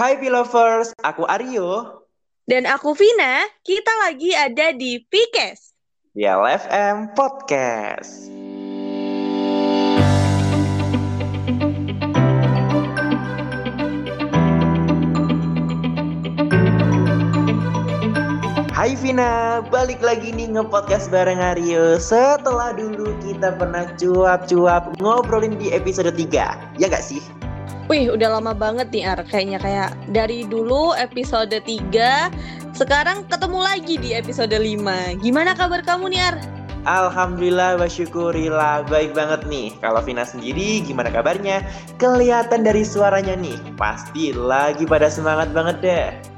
Hai Pilovers, aku Aryo. Dan aku Vina, kita lagi ada di Pikes. Di LFM Podcast. Hai Vina, balik lagi nih nge-podcast bareng Aryo Setelah dulu kita pernah cuap-cuap ngobrolin di episode 3 Ya gak sih? Wih, udah lama banget nih Ar, kayaknya kayak dari dulu episode 3 Sekarang ketemu lagi di episode 5 Gimana kabar kamu nih Ar? Alhamdulillah wa syukurillah baik banget nih. Kalau Vina sendiri gimana kabarnya? Kelihatan dari suaranya nih. Pasti lagi pada semangat banget deh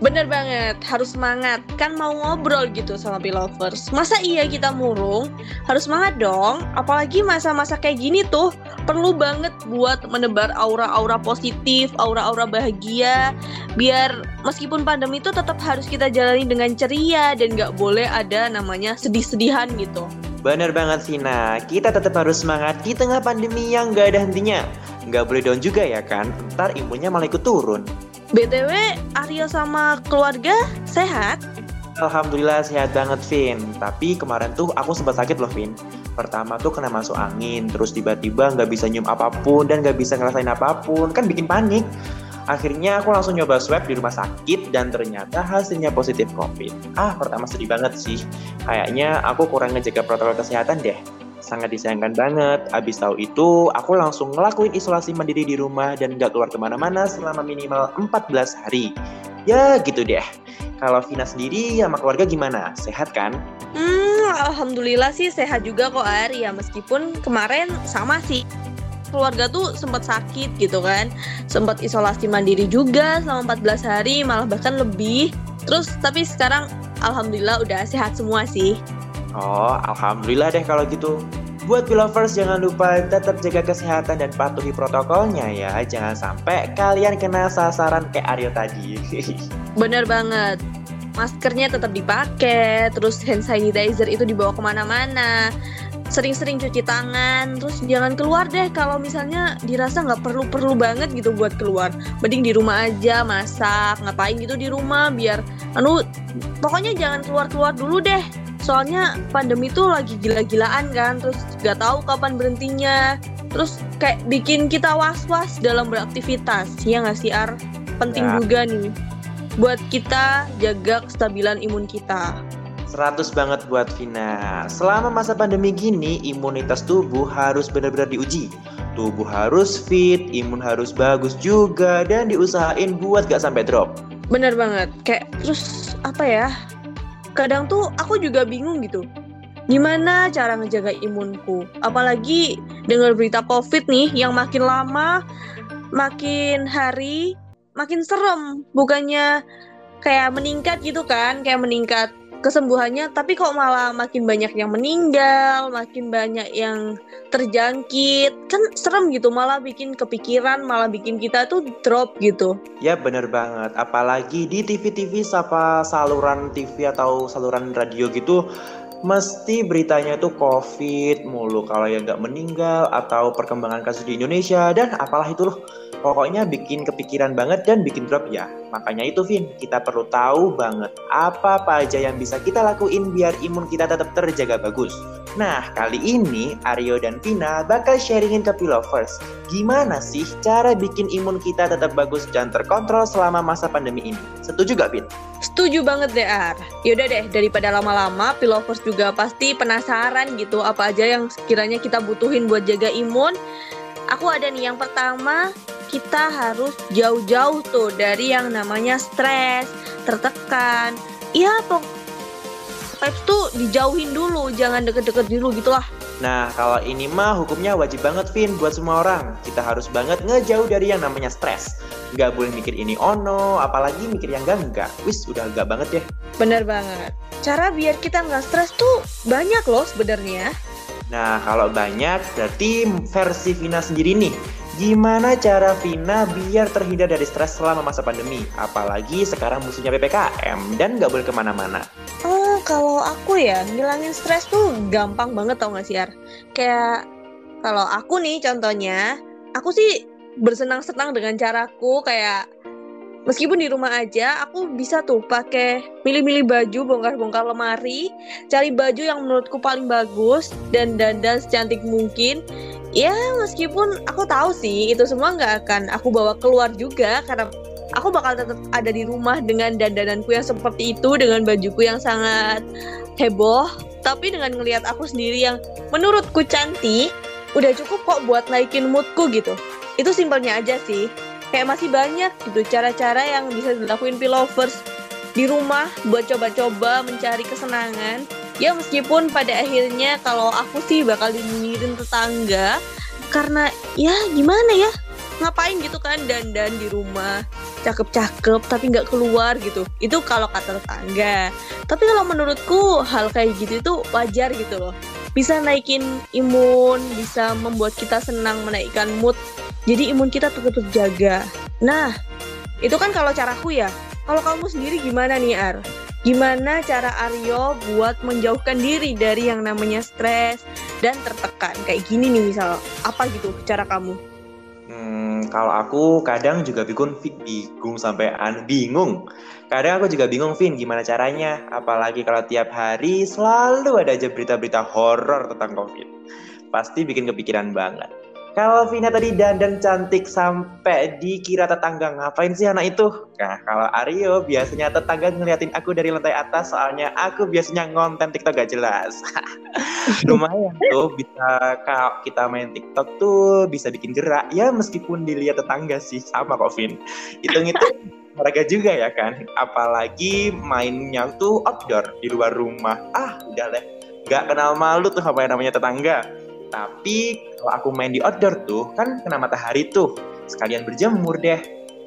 Bener banget, harus semangat. Kan mau ngobrol gitu sama Pilovers. Masa iya kita murung? Harus semangat dong. Apalagi masa-masa kayak gini tuh perlu banget buat menebar aura-aura positif, aura-aura bahagia. Biar meskipun pandemi itu tetap harus kita jalani dengan ceria dan gak boleh ada namanya sedih-sedihan gitu. Bener banget Sina, kita tetap harus semangat di tengah pandemi yang gak ada hentinya. Gak boleh down juga ya kan, ntar imunnya malah ikut turun. BTW, Aryo sama keluarga sehat? Alhamdulillah sehat banget, Vin. Tapi kemarin tuh aku sempat sakit loh, Vin. Pertama tuh kena masuk angin, terus tiba-tiba nggak bisa nyium apa pun dan nggak bisa ngerasain apa pun, kan bikin panik. Akhirnya aku langsung nyoba swab di rumah sakit dan ternyata hasilnya positif COVID. Ah, pertama sedih banget sih. Kayaknya aku kurang ngejaga protokol kesehatan deh sangat disayangkan banget. Abis tahu itu, aku langsung ngelakuin isolasi mandiri di rumah dan gak keluar ke mana-mana selama minimal 14 hari. Ya gitu deh. Kalau Vina sendiri sama keluarga gimana? Sehat kan? Hmm, alhamdulillah sih sehat juga kok Ari ya meskipun kemarin sama sih keluarga tuh sempat sakit gitu kan sempat isolasi mandiri juga selama 14 hari malah bahkan lebih terus tapi sekarang alhamdulillah udah sehat semua sih Oh, alhamdulillah deh kalau gitu. Buat Pilovers jangan lupa tetap jaga kesehatan dan patuhi protokolnya ya. Jangan sampai kalian kena sasaran kayak Aryo tadi. Bener banget. Maskernya tetap dipakai, terus hand sanitizer itu dibawa ke mana-mana. Sering-sering cuci tangan, terus jangan keluar deh kalau misalnya dirasa nggak perlu-perlu banget gitu buat keluar. Mending di rumah aja masak, ngapain gitu di rumah biar, anu, pokoknya jangan keluar-keluar dulu deh soalnya pandemi tuh lagi gila-gilaan kan terus gak tahu kapan berhentinya terus kayak bikin kita was-was dalam beraktivitas ya nggak sih Ar penting ya. juga nih buat kita jaga kestabilan imun kita 100 banget buat Vina. Selama masa pandemi gini, imunitas tubuh harus benar-benar diuji. Tubuh harus fit, imun harus bagus juga, dan diusahain buat gak sampai drop. Bener banget. Kayak terus apa ya? Kadang tuh aku juga bingung gitu. Gimana cara ngejaga imunku? Apalagi dengar berita covid nih yang makin lama makin hari makin serem. Bukannya kayak meningkat gitu kan kayak meningkat kesembuhannya tapi kok malah makin banyak yang meninggal makin banyak yang terjangkit. Kan serem gitu malah bikin kepikiran malah bikin kita tuh drop gitu. Ya bener banget. Apalagi di TV-TV apa saluran TV atau saluran radio gitu mesti beritanya tuh covid mulu. Kalau yang nggak meninggal atau perkembangan kasus di Indonesia dan apalah itu loh. Pokoknya bikin kepikiran banget dan bikin drop ya. Makanya itu Vin, kita perlu tahu banget apa-apa aja yang bisa kita lakuin biar imun kita tetap terjaga bagus. Nah, kali ini Aryo dan Vina bakal sharingin ke Pilovers. Gimana sih cara bikin imun kita tetap bagus dan terkontrol selama masa pandemi ini? Setuju gak, Vin? Setuju banget deh, Ar. Yaudah deh, daripada lama-lama, Pilovers juga pasti penasaran gitu apa aja yang sekiranya kita butuhin buat jaga imun. Aku ada nih yang pertama, kita harus jauh-jauh tuh dari yang namanya stres, tertekan. Iya, vibes tuh dijauhin dulu, jangan deket-deket dulu gitu lah. Nah, kalau ini mah hukumnya wajib banget, Vin, buat semua orang. Kita harus banget ngejauh dari yang namanya stres. Gak boleh mikir ini ono, apalagi mikir yang enggak-enggak. Wis, udah enggak banget ya. Bener banget. Cara biar kita nggak stres tuh banyak loh sebenarnya. Nah, kalau banyak, berarti versi Vina sendiri nih Gimana cara Vina biar terhindar dari stres selama masa pandemi? Apalagi sekarang musuhnya PPKM dan nggak boleh ke mana-mana. Oh, kalau aku ya, ngilangin stres tuh gampang banget tau gak sih, Ar? Kayak kalau aku nih contohnya, aku sih bersenang-senang dengan caraku kayak meskipun di rumah aja aku bisa tuh pakai milih-milih baju bongkar-bongkar lemari cari baju yang menurutku paling bagus dan dandan secantik mungkin. Ya meskipun aku tahu sih itu semua nggak akan aku bawa keluar juga karena aku bakal tetap ada di rumah dengan dandananku yang seperti itu dengan bajuku yang sangat heboh. Tapi dengan ngelihat aku sendiri yang menurutku cantik udah cukup kok buat naikin moodku gitu. Itu simpelnya aja sih kayak masih banyak gitu cara-cara yang bisa dilakuin pilovers di rumah buat coba-coba mencari kesenangan. Ya meskipun pada akhirnya kalau aku sih bakal dinyinyirin tetangga karena ya gimana ya? Ngapain gitu kan dandan di rumah cakep-cakep tapi nggak keluar gitu. Itu kalau kata tetangga. Tapi kalau menurutku hal kayak gitu itu wajar gitu loh. Bisa naikin imun bisa membuat kita senang menaikkan mood jadi imun kita tetap terjaga. Nah, itu kan kalau caraku ya. Kalau kamu sendiri gimana nih Ar? Gimana cara Aryo buat menjauhkan diri dari yang namanya stres dan tertekan? Kayak gini nih misal, apa gitu cara kamu? Hmm, kalau aku kadang juga bingung, bingung sampai an bingung. Kadang aku juga bingung, Vin, gimana caranya? Apalagi kalau tiap hari selalu ada aja berita-berita horor tentang COVID. Pasti bikin kepikiran banget. Kalau Vina tadi dandan cantik sampai dikira tetangga ngapain sih anak itu? Nah, kalau Aryo biasanya tetangga ngeliatin aku dari lantai atas soalnya aku biasanya ngonten TikTok gak jelas. Lumayan tuh bisa kalau kita main TikTok tuh bisa bikin gerak ya meskipun dilihat tetangga sih sama kok Vin. Hitung-hitung mereka juga ya kan. Apalagi mainnya tuh outdoor di luar rumah. Ah, udah deh. Gak kenal malu tuh apa yang namanya tetangga tapi kalau aku main di outdoor tuh kan kena matahari tuh. Sekalian berjemur deh.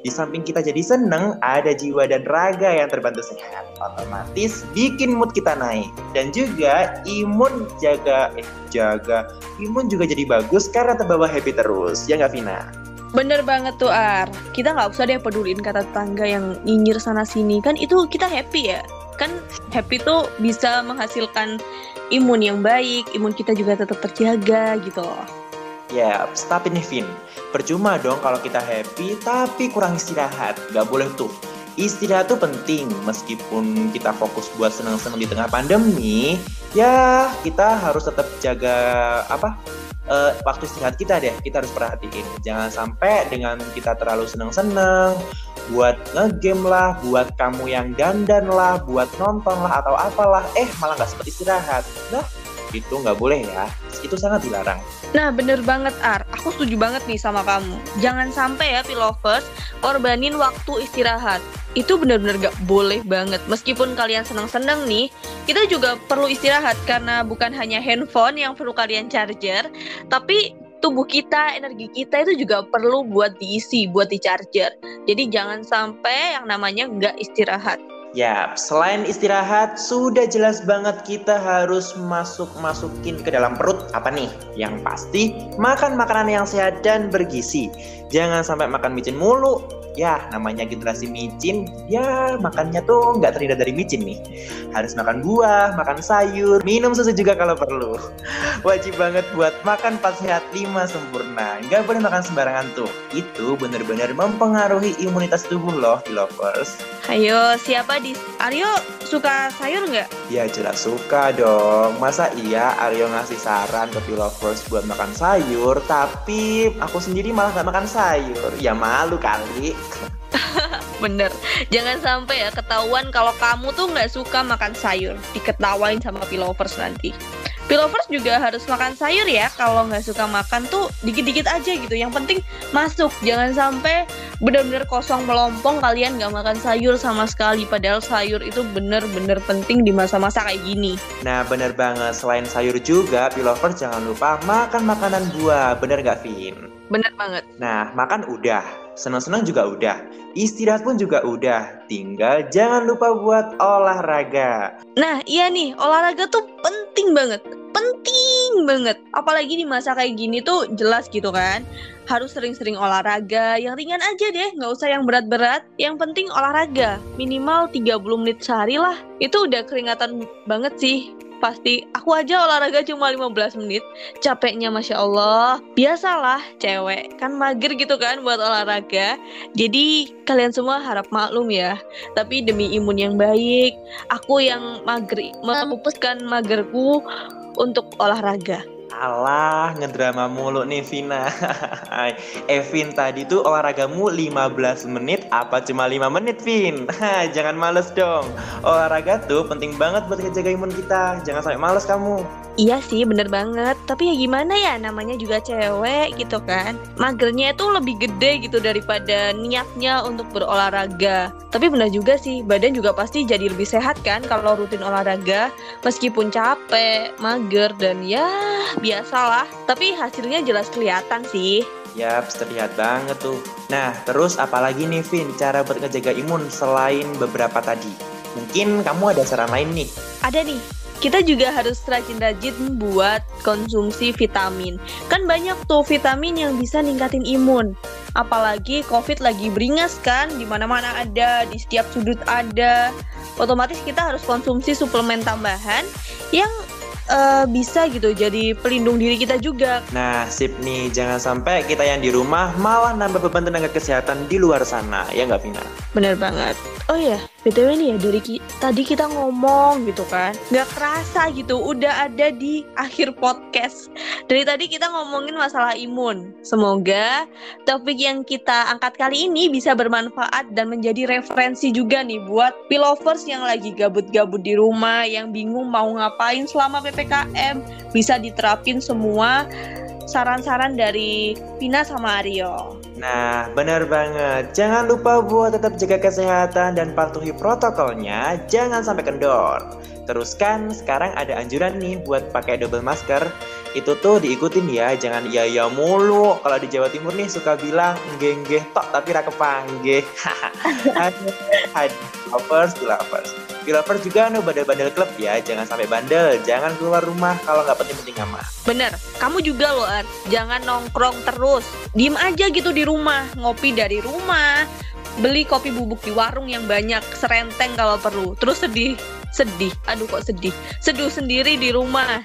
Di samping kita jadi seneng, ada jiwa dan raga yang terbantu sehat. Otomatis bikin mood kita naik. Dan juga imun jaga, eh jaga, imun juga jadi bagus karena terbawa happy terus. Ya nggak Vina? Bener banget tuh Ar. Kita nggak usah deh peduliin kata tetangga yang nyinyir sana sini. Kan itu kita happy ya. Kan happy tuh bisa menghasilkan imun yang baik, imun kita juga tetap terjaga gitu loh. Ya, yeah, tapi nih Vin, percuma dong kalau kita happy tapi kurang istirahat. Gak boleh tuh. Istirahat tuh penting, meskipun kita fokus buat senang-senang di tengah pandemi, ya kita harus tetap jaga apa uh, waktu istirahat kita deh kita harus perhatiin jangan sampai dengan kita terlalu senang-senang buat ngegame lah, buat kamu yang dandan lah, buat nonton lah atau apalah, eh malah nggak sempat istirahat. Nah, itu nggak boleh ya. Itu sangat dilarang. Nah, bener banget Ar. Aku setuju banget nih sama kamu. Jangan sampai ya pilovers korbanin waktu istirahat. Itu bener-bener gak boleh banget. Meskipun kalian senang-senang nih, kita juga perlu istirahat karena bukan hanya handphone yang perlu kalian charger, tapi tubuh kita, energi kita itu juga perlu buat diisi, buat di charger. Jadi jangan sampai yang namanya nggak istirahat. Ya, selain istirahat, sudah jelas banget kita harus masuk-masukin ke dalam perut apa nih? Yang pasti, makan makanan yang sehat dan bergizi. Jangan sampai makan micin mulu, ya namanya generasi micin ya makannya tuh nggak terhindar dari micin nih harus makan buah makan sayur minum susu juga kalau perlu wajib banget buat makan pas sehat lima sempurna nggak boleh makan sembarangan tuh itu bener-bener mempengaruhi imunitas tubuh loh di lovers ayo siapa di Aryo suka sayur nggak? Ya jelas suka dong. Masa iya Aryo ngasih saran ke lovers buat makan sayur, tapi aku sendiri malah nggak makan sayur. Ya malu kali. Bener, jangan sampai ya ketahuan kalau kamu tuh nggak suka makan sayur, diketawain sama pilovers nanti. Pilovers juga harus makan sayur ya. Kalau nggak suka makan tuh dikit-dikit aja gitu. Yang penting masuk. Jangan sampai benar-benar kosong melompong kalian nggak makan sayur sama sekali. Padahal sayur itu bener-bener penting di masa-masa kayak gini. Nah bener banget. Selain sayur juga, Pilovers jangan lupa makan makanan buah. Bener nggak, Vin? Bener banget. Nah, makan udah. Senang-senang juga udah. Istirahat pun juga udah. Tinggal jangan lupa buat olahraga. Nah, iya nih, olahraga tuh penting banget. Penting banget. Apalagi di masa kayak gini tuh jelas gitu kan. Harus sering-sering olahraga. Yang ringan aja deh, nggak usah yang berat-berat. Yang penting olahraga. Minimal 30 menit sehari lah. Itu udah keringatan banget sih pasti. Aku aja olahraga cuma 15 menit. Capeknya Masya Allah. Biasalah cewek kan mager gitu kan buat olahraga. Jadi kalian semua harap maklum ya. Tapi demi imun yang baik aku yang mager memupuskan magerku untuk olahraga Alah, ngedrama mulu nih Vina. Evin tadi tuh olahragamu 15 menit apa cuma 5 menit, Vin? Jangan males dong. Olahraga tuh penting banget buat ngejaga imun kita. Jangan sampai males kamu. Iya sih, bener banget. Tapi ya gimana ya, namanya juga cewek gitu kan. Magernya itu lebih gede gitu daripada niatnya untuk berolahraga. Tapi bener juga sih, badan juga pasti jadi lebih sehat kan kalau rutin olahraga. Meskipun capek, mager, dan ya biasalah. Tapi hasilnya jelas kelihatan sih. Yap, terlihat banget tuh. Nah, terus apalagi nih Vin, cara buat ngejaga imun selain beberapa tadi? Mungkin kamu ada saran lain nih? Ada nih, kita juga harus rajin-rajin buat konsumsi vitamin. Kan banyak tuh vitamin yang bisa ningkatin imun. Apalagi COVID lagi beringas kan, di mana-mana ada, di setiap sudut ada. Otomatis kita harus konsumsi suplemen tambahan yang uh, bisa gitu jadi pelindung diri kita juga. Nah, sip nih, jangan sampai kita yang di rumah malah nambah beban tenaga kesehatan di luar sana, ya nggak Vina? Bener banget. Oh iya, btw nih ya dari ki tadi kita ngomong gitu kan, nggak kerasa gitu, udah ada di akhir podcast. Dari tadi kita ngomongin masalah imun. Semoga topik yang kita angkat kali ini bisa bermanfaat dan menjadi referensi juga nih buat pilovers yang lagi gabut-gabut di rumah, yang bingung mau ngapain selama ppkm, bisa diterapin semua saran-saran dari Pina sama Aryo. Nah, benar banget. Jangan lupa buat tetap jaga kesehatan dan patuhi protokolnya. Jangan sampai kendor. Teruskan, sekarang ada anjuran nih buat pakai double masker. Itu tuh diikutin ya, jangan iya iya mulu. Kalau di Jawa Timur nih suka bilang nggih tok tapi ra kepanggih. Aduh, lovers, lovers. Pilover juga anu bandel-bandel klub ya, jangan sampai bandel, jangan keluar rumah kalau nggak penting-penting amat. Bener, kamu juga loh Ar, jangan nongkrong terus, diem aja gitu di rumah, ngopi dari rumah, beli kopi bubuk di warung yang banyak, serenteng kalau perlu, terus sedih, sedih, aduh kok sedih, seduh sendiri di rumah,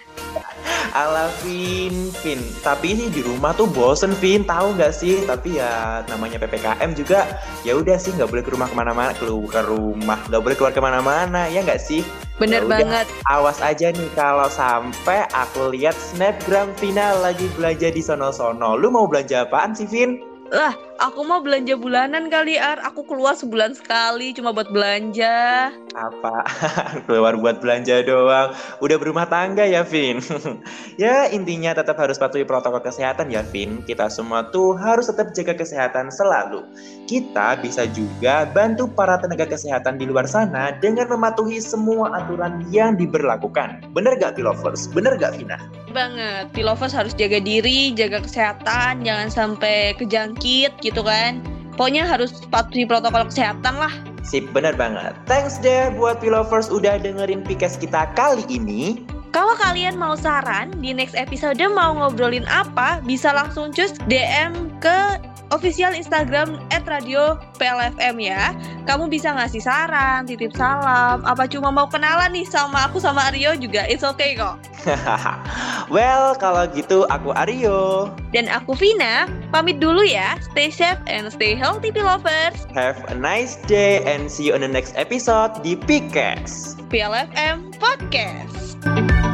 Ala Vin, Vin. Tapi ini di rumah tuh bosen Vin, tahu nggak sih? Tapi ya namanya ppkm juga, ya udah sih nggak boleh ke rumah ke mana-mana, keluar ke rumah, nggak boleh keluar ke mana-mana, ya nggak sih? Bener Yaudah, banget. Awas aja nih kalau sampai aku lihat snapgram Vina lagi belanja di sono-sono. Lu mau belanja apaan sih Vin? Lah, aku mau belanja bulanan kali, Ar. Aku keluar sebulan sekali cuma buat belanja. Apa? keluar buat belanja doang. Udah berumah tangga ya, Vin? ya, intinya tetap harus patuhi protokol kesehatan ya, Vin. Kita semua tuh harus tetap jaga kesehatan selalu. Kita bisa juga bantu para tenaga kesehatan di luar sana dengan mematuhi semua aturan yang diberlakukan. Bener gak, Pilovers? Bener gak, Vina? Banget. Pilovers harus jaga diri, jaga kesehatan, jangan sampai kejangkit gitu kan. Pokoknya harus patuhi protokol kesehatan lah. Sip, bener banget. Thanks deh buat Pilovers udah dengerin Pikes kita kali ini. Kalau kalian mau saran di next episode mau ngobrolin apa, bisa langsung cus DM ke official Instagram at radio PLFM ya. Kamu bisa ngasih saran, titip salam, apa cuma mau kenalan nih sama aku sama Aryo juga, it's okay kok. well, kalau gitu aku Aryo. Dan aku Vina, pamit dulu ya. Stay safe and stay healthy, lovers. Have a nice day and see you on the next episode di PKS. PLFM Podcast.